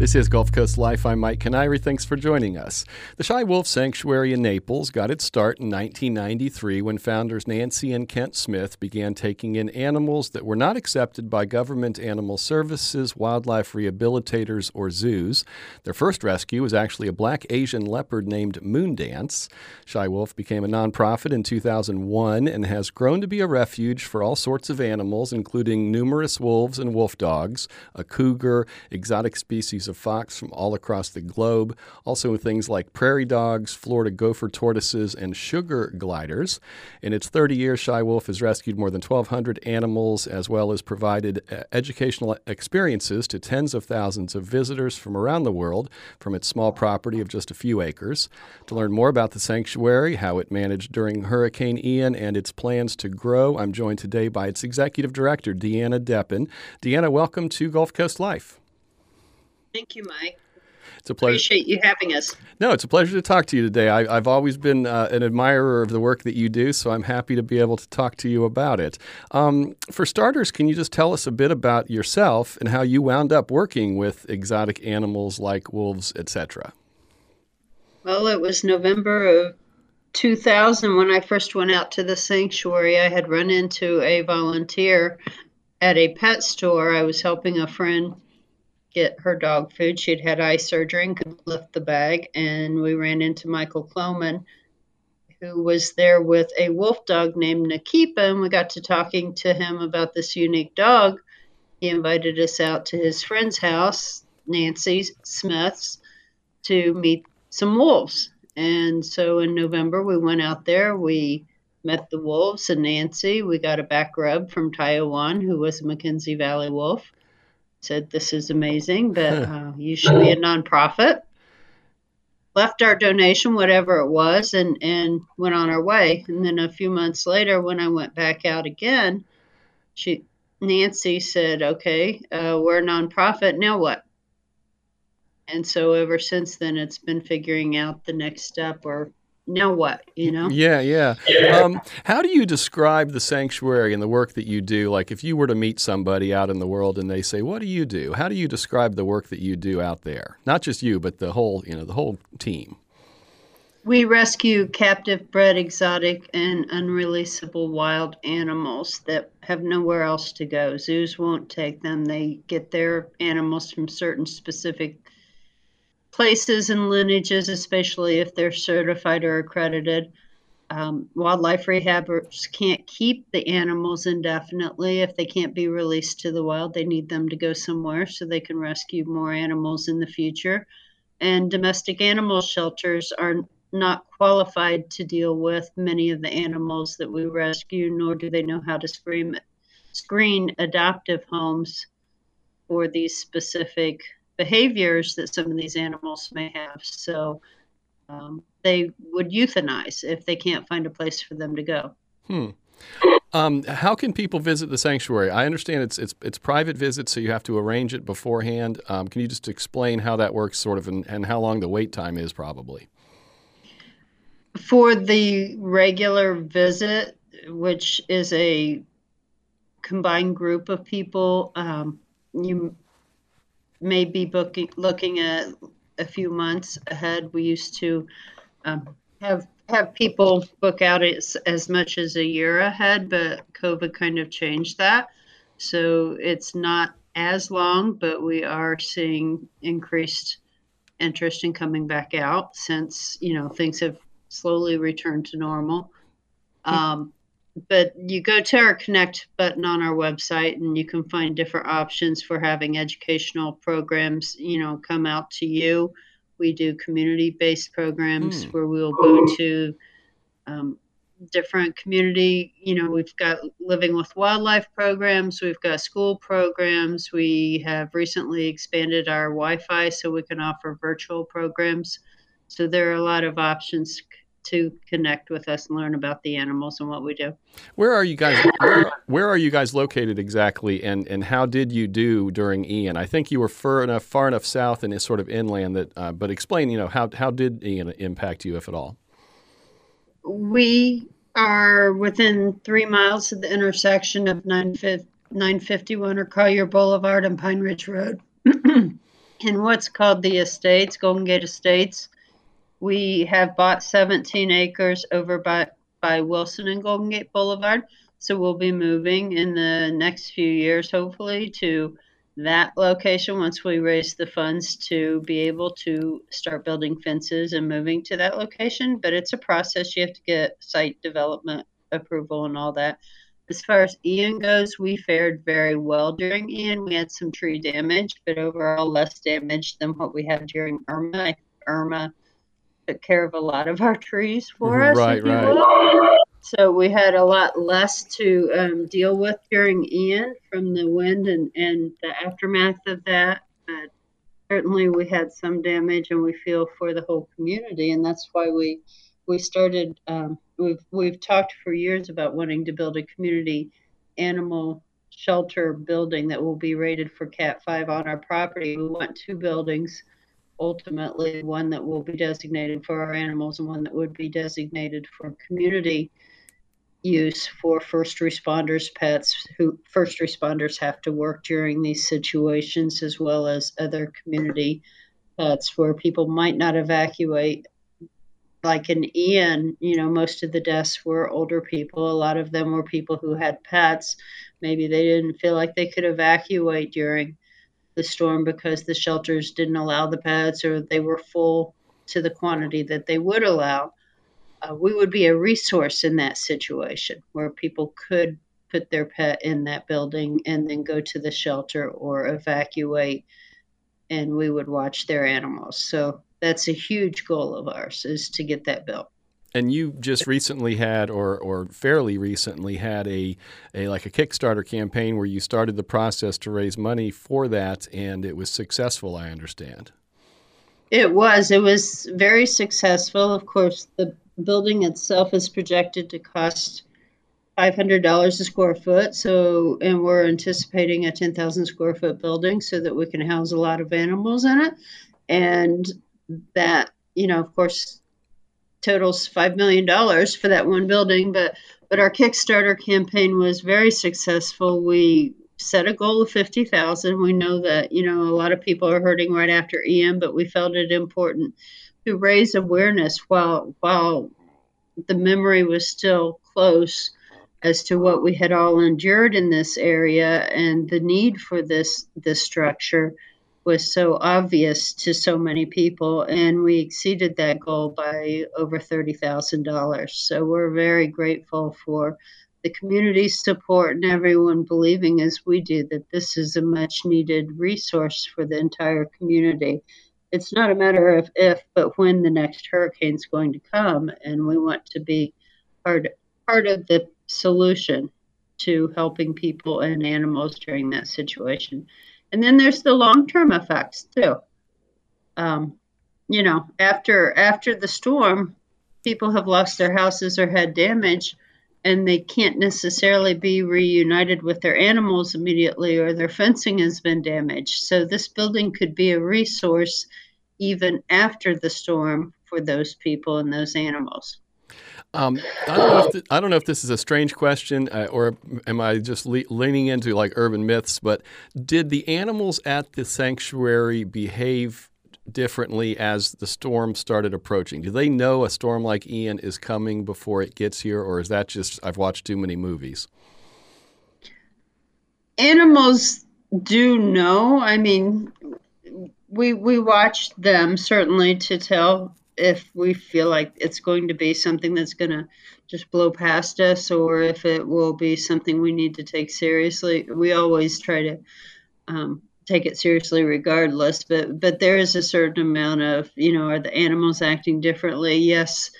This is Gulf Coast Life. I'm Mike Kiniry. Thanks for joining us. The Shy Wolf Sanctuary in Naples got its start in 1993 when founders Nancy and Kent Smith began taking in animals that were not accepted by government animal services, wildlife rehabilitators, or zoos. Their first rescue was actually a black Asian leopard named Moondance. Shy Wolf became a nonprofit in 2001 and has grown to be a refuge for all sorts of animals, including numerous wolves and wolf dogs, a cougar, exotic species of fox from all across the globe, also things like prairie dogs, Florida gopher tortoises, and sugar gliders. In its 30 years, Shy Wolf has rescued more than 1,200 animals as well as provided uh, educational experiences to tens of thousands of visitors from around the world from its small property of just a few acres. To learn more about the sanctuary, how it managed during Hurricane Ian, and its plans to grow, I'm joined today by its executive director, Deanna Deppen. Deanna, welcome to Gulf Coast Life. Thank you, Mike. It's a pleasure. Appreciate you having us. No, it's a pleasure to talk to you today. I, have always been uh, an admirer of the work that you do, so I'm happy to be able to talk to you about it. Um, for starters, can you just tell us a bit about yourself and how you wound up working with exotic animals like wolves, etc.? Well, it was November of 2000 when I first went out to the sanctuary. I had run into a volunteer at a pet store. I was helping a friend get her dog food. She'd had eye surgery and could lift the bag. And we ran into Michael Cloman, who was there with a wolf dog named Nakipa. And we got to talking to him about this unique dog. He invited us out to his friend's house, Nancy Smith's, to meet some wolves. And so in November, we went out there. We met the wolves and Nancy. We got a back rub from Taiwan, who was a Mackenzie Valley wolf said, This is amazing, but uh, you should be a nonprofit. Left our donation, whatever it was, and, and went on our way. And then a few months later, when I went back out again, she Nancy said, Okay, uh, we're a nonprofit. Now what? And so ever since then, it's been figuring out the next step or now what you know? yeah yeah, yeah. Um, how do you describe the sanctuary and the work that you do? Like if you were to meet somebody out in the world and they say what do you do? How do you describe the work that you do out there? Not just you but the whole you know the whole team. We rescue captive bred exotic and unreleasable wild animals that have nowhere else to go. Zoos won't take them. They get their animals from certain specific places and lineages, especially if they're certified or accredited. Um, wildlife rehabbers can't keep the animals indefinitely. If they can't be released to the wild, they need them to go somewhere so they can rescue more animals in the future. And domestic animal shelters are not qualified to deal with many of the animals that we rescue, nor do they know how to screen, screen adoptive homes for these specific behaviors that some of these animals may have. So um, they would euthanize if they can't find a place for them to go. Hmm. Um, how can people visit the sanctuary? I understand it's it's it's private visits, so you have to arrange it beforehand. Um, can you just explain how that works, sort of, and, and how long the wait time is, probably? For the regular visit, which is a combined group of people, um, you may be booking, looking at a few months ahead. We used to um, have have people book out as, as much as a year ahead, but COVID kind of changed that. So it's not as long, but we are seeing increased interest in coming back out since you know things have slowly returned to normal. Um, but you go to our connect button on our website and you can find different options for having educational programs you know come out to you we do community based programs mm. where we'll go to um, different community you know we've got living with wildlife programs we've got school programs we have recently expanded our wi-fi so we can offer virtual programs so there are a lot of options to connect with us and learn about the animals and what we do. Where are you guys? Where, where, are you guys located exactly, and and how did you do during Ian? I think you were far enough far enough south and sort of inland that. Uh, but explain, you know, how how did Ian impact you, if at all? We are within three miles of the intersection of 951 or Collier Boulevard and Pine Ridge Road. in what's called the estates, Golden Gate Estates. We have bought 17 acres over by, by Wilson and Golden Gate Boulevard. So we'll be moving in the next few years, hopefully, to that location once we raise the funds to be able to start building fences and moving to that location. But it's a process. You have to get site development approval and all that. As far as Ian goes, we fared very well during Ian. We had some tree damage, but overall less damage than what we had during Irma. Irma took care of a lot of our trees for us. Right, right. So we had a lot less to um, deal with during Ian from the wind and, and the aftermath of that. But certainly we had some damage and we feel for the whole community. And that's why we we started um, we've we've talked for years about wanting to build a community animal shelter building that will be rated for cat 5 on our property we want two buildings ultimately one that will be designated for our animals and one that would be designated for community use for first responders pets who first responders have to work during these situations as well as other community pets where people might not evacuate like in Ian, you know, most of the deaths were older people. A lot of them were people who had pets. Maybe they didn't feel like they could evacuate during the storm because the shelters didn't allow the pets or they were full to the quantity that they would allow uh, we would be a resource in that situation where people could put their pet in that building and then go to the shelter or evacuate and we would watch their animals. So that's a huge goal of ours is to get that built and you just recently had or or fairly recently had a, a like a kickstarter campaign where you started the process to raise money for that and it was successful i understand it was it was very successful of course the building itself is projected to cost $500 a square foot. So, and we're anticipating a 10,000 square foot building so that we can house a lot of animals in it. And that, you know, of course, totals $5 million for that one building. But, but our Kickstarter campaign was very successful. We set a goal of 50,000. We know that, you know, a lot of people are hurting right after Ian, but we felt it important to raise awareness while while the memory was still close as to what we had all endured in this area and the need for this this structure was so obvious to so many people and we exceeded that goal by over $30,000 so we're very grateful for the community's support and everyone believing as we do that this is a much needed resource for the entire community it's not a matter of if, but when the next hurricane is going to come, and we want to be part part of the solution to helping people and animals during that situation. And then there's the long term effects too. Um, you know, after after the storm, people have lost their houses or had damage and they can't necessarily be reunited with their animals immediately or their fencing has been damaged. So this building could be a resource even after the storm for those people and those animals. Um, I, don't know if th- I don't know if this is a strange question uh, or am I just le- leaning into like urban myths, but did the animals at the sanctuary behave differently as the storm started approaching? Do they know a storm like Ian is coming before it gets here, or is that just I've watched too many movies? Animals do know. I mean, we we watch them certainly to tell if we feel like it's going to be something that's going to just blow past us or if it will be something we need to take seriously. We always try to um, take it seriously regardless. But but there is a certain amount of you know are the animals acting differently? Yes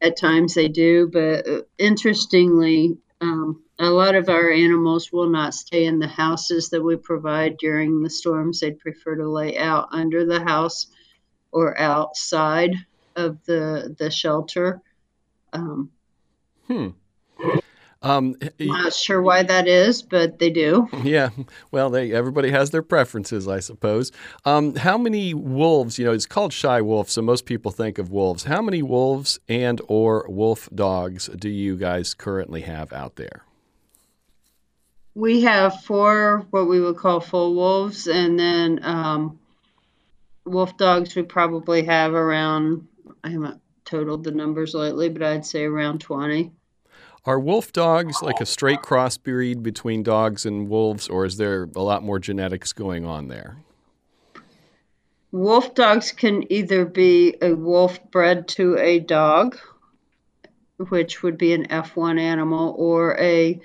at times they do but uh, interestingly um, a lot of our animals will not stay in the houses that we provide during the storms. They'd prefer to lay out under the house or outside of the the shelter um, hmm um, Not sure why that is, but they do. Yeah, well, they everybody has their preferences, I suppose. Um, how many wolves? You know, it's called Shy Wolf, so most people think of wolves. How many wolves and or wolf dogs do you guys currently have out there? We have four what we would call full wolves, and then um, wolf dogs we probably have around I haven't totaled the numbers lately, but I'd say around 20. Are wolf dogs like a straight crossbreed between dogs and wolves, or is there a lot more genetics going on there? Wolf dogs can either be a wolf bred to a dog, which would be an F1 animal, or a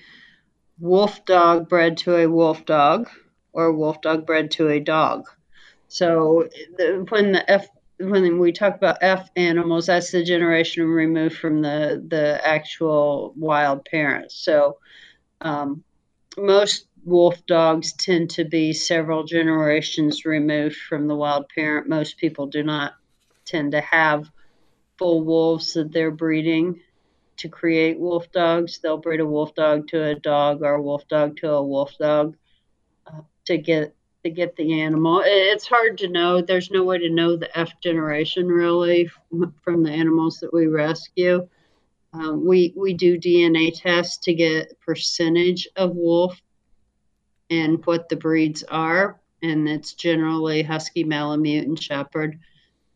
wolf dog bred to a wolf dog, or a wolf dog bred to a dog. So the, when the F when we talk about F animals, that's the generation removed from the the actual wild parents. So um, most wolf dogs tend to be several generations removed from the wild parent. Most people do not tend to have full wolves that they're breeding to create wolf dogs. They'll breed a wolf dog to a dog or a wolf dog to a wolf dog uh, to get to get the animal. It's hard to know. There's no way to know the F generation really from the animals that we rescue. Um, we we do DNA tests to get percentage of wolf and what the breeds are, and it's generally Husky, Malamute, and Shepherd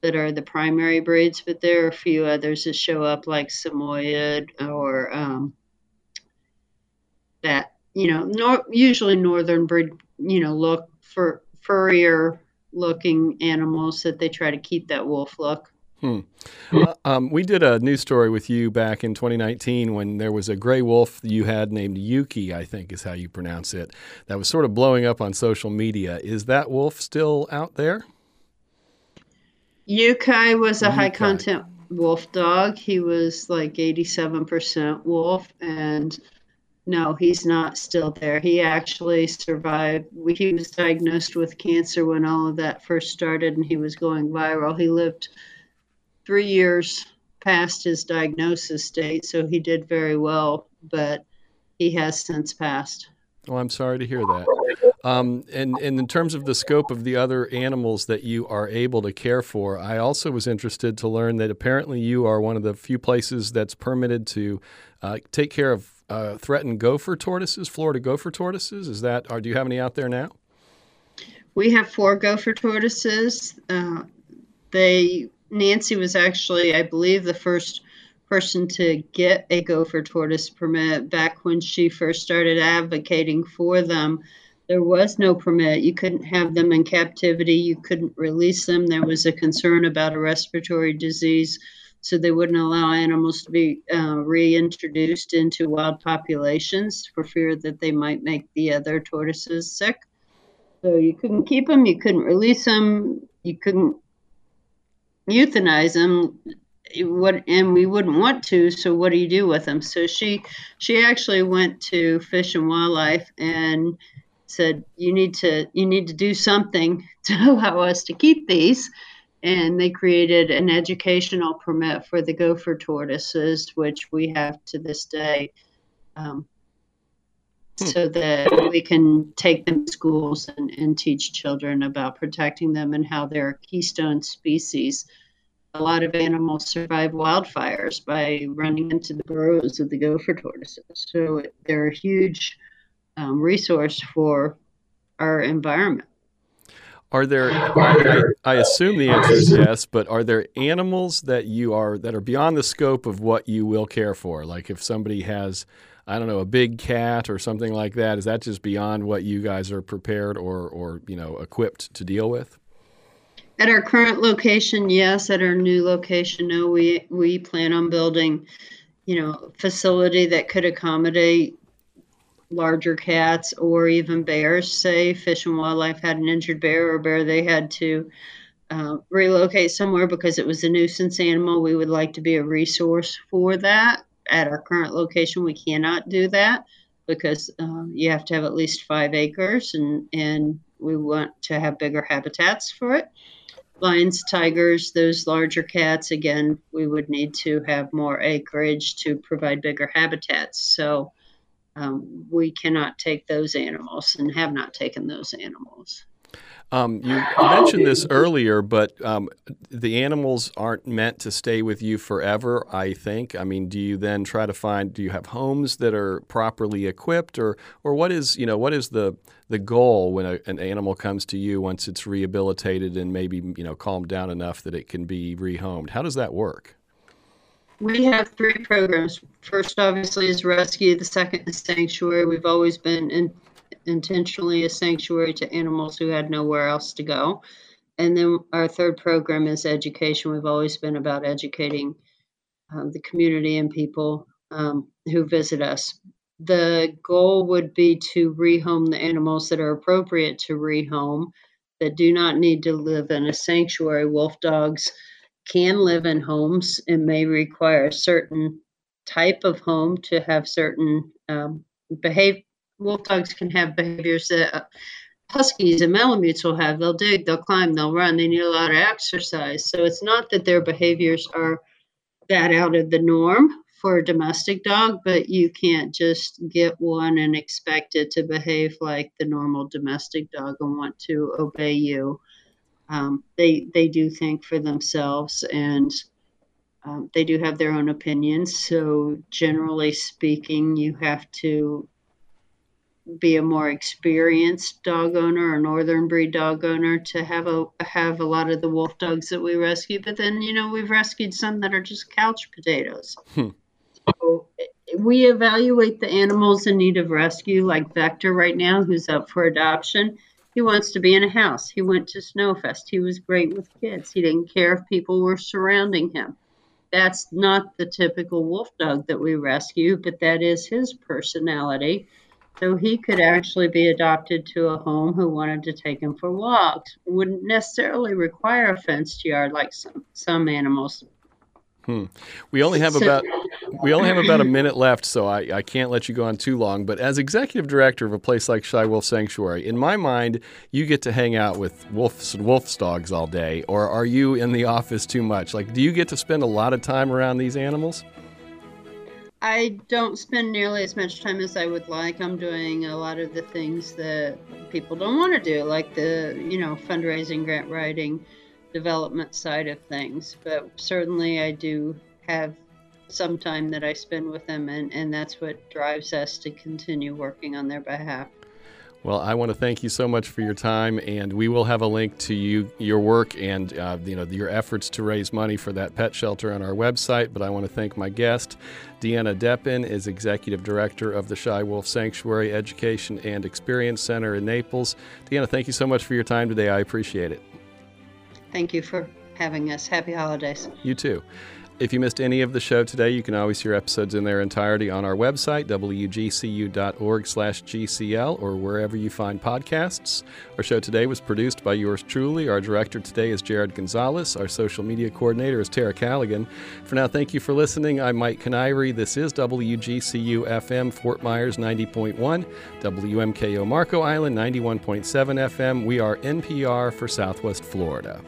that are the primary breeds. But there are a few others that show up like Samoyed or um, that you know, nor- usually northern breed. You know, look for furrier looking animals that they try to keep that wolf look. Hmm. Uh, um, we did a news story with you back in 2019 when there was a gray wolf you had named Yuki, I think is how you pronounce it, that was sort of blowing up on social media. Is that wolf still out there? Yuki was a high content wolf dog. He was like 87% wolf and no, he's not still there. He actually survived. He was diagnosed with cancer when all of that first started and he was going viral. He lived three years past his diagnosis date, so he did very well, but he has since passed. Well, I'm sorry to hear that. Um, and, and in terms of the scope of the other animals that you are able to care for, I also was interested to learn that apparently you are one of the few places that's permitted to uh, take care of uh, threatened gopher tortoises, Florida gopher tortoises. Is that, or do you have any out there now? We have four gopher tortoises. Uh, they Nancy was actually, I believe, the first person to get a gopher tortoise permit back when she first started advocating for them. There was no permit. You couldn't have them in captivity. You couldn't release them. There was a concern about a respiratory disease so they wouldn't allow animals to be uh, reintroduced into wild populations for fear that they might make the other tortoises sick. So you couldn't keep them, you couldn't release them, you couldn't euthanize them. What and we wouldn't want to. So what do you do with them? So she she actually went to Fish and Wildlife and said you need to you need to do something to allow us to keep these and they created an educational permit for the gopher tortoises, which we have to this day, um, hmm. so that we can take them to schools and, and teach children about protecting them and how they're a keystone species. A lot of animals survive wildfires by running into the burrows of the gopher tortoises. So they're a huge um, resource for our environment. Are there? I, I, assume the answer is yes, but are there animals that you are that are beyond the scope of what you will care for? Like if somebody has, I don't know, a big cat or something like that, is that just beyond what you guys are prepared or or you know equipped to deal with? At our current location, yes. At our new location, no. We we plan on building, you know, facility that could accommodate larger cats or even bears. Say Fish and Wildlife had an injured bear or bear they had to uh, relocate somewhere because it was a nuisance animal, we would like to be a resource for that. At our current location, we cannot do that because uh, you have to have at least five acres and, and we want to have bigger habitats for it. Lions, tigers, those larger cats, again, we would need to have more acreage to provide bigger habitats. So um, we cannot take those animals and have not taken those animals. Um, you mentioned this earlier, but um, the animals aren't meant to stay with you forever. I think. I mean, do you then try to find? Do you have homes that are properly equipped, or or what is you know what is the the goal when a, an animal comes to you once it's rehabilitated and maybe you know calmed down enough that it can be rehomed? How does that work? We have three programs. First, obviously, is rescue. The second is sanctuary. We've always been in intentionally a sanctuary to animals who had nowhere else to go. And then our third program is education. We've always been about educating um, the community and people um, who visit us. The goal would be to rehome the animals that are appropriate to rehome that do not need to live in a sanctuary. Wolf dogs can live in homes and may require a certain type of home to have certain um, behave wolf dogs can have behaviors that uh, huskies and malamutes will have. They'll dig, they'll climb, they'll run. They need a lot of exercise. So it's not that their behaviors are that out of the norm for a domestic dog, but you can't just get one and expect it to behave like the normal domestic dog and want to obey you. Um, they they do think for themselves and um, they do have their own opinions. So generally speaking, you have to be a more experienced dog owner or northern breed dog owner to have a have a lot of the wolf dogs that we rescue but then you know we've rescued some that are just couch potatoes hmm. so we evaluate the animals in need of rescue like vector right now who's up for adoption he wants to be in a house he went to snowfest he was great with kids he didn't care if people were surrounding him that's not the typical wolf dog that we rescue but that is his personality so he could actually be adopted to a home who wanted to take him for walks. Wouldn't necessarily require a fenced yard like some, some animals. Hmm. We only have so, about we only have about a minute left, so I, I can't let you go on too long. But as executive director of a place like Shy Wolf Sanctuary, in my mind, you get to hang out with wolves and wolf's dogs all day, or are you in the office too much? Like, do you get to spend a lot of time around these animals? I don't spend nearly as much time as I would like. I'm doing a lot of the things that people don't want to do, like the, you know, fundraising, grant writing, development side of things. But certainly I do have some time that I spend with them, and, and that's what drives us to continue working on their behalf. Well, I want to thank you so much for your time, and we will have a link to you, your work, and uh, you know your efforts to raise money for that pet shelter on our website. But I want to thank my guest, Deanna Deppen, is executive director of the Shy Wolf Sanctuary Education and Experience Center in Naples. Deanna, thank you so much for your time today. I appreciate it. Thank you for having us. Happy holidays. You too. If you missed any of the show today, you can always hear episodes in their entirety on our website, wgcu.org/gcl, or wherever you find podcasts. Our show today was produced by yours truly. Our director today is Jared Gonzalez. Our social media coordinator is Tara Callaghan. For now, thank you for listening. I'm Mike Kiniry. This is WGCU FM Fort Myers 90.1, WMKO Marco Island 91.7 FM. We are NPR for Southwest Florida.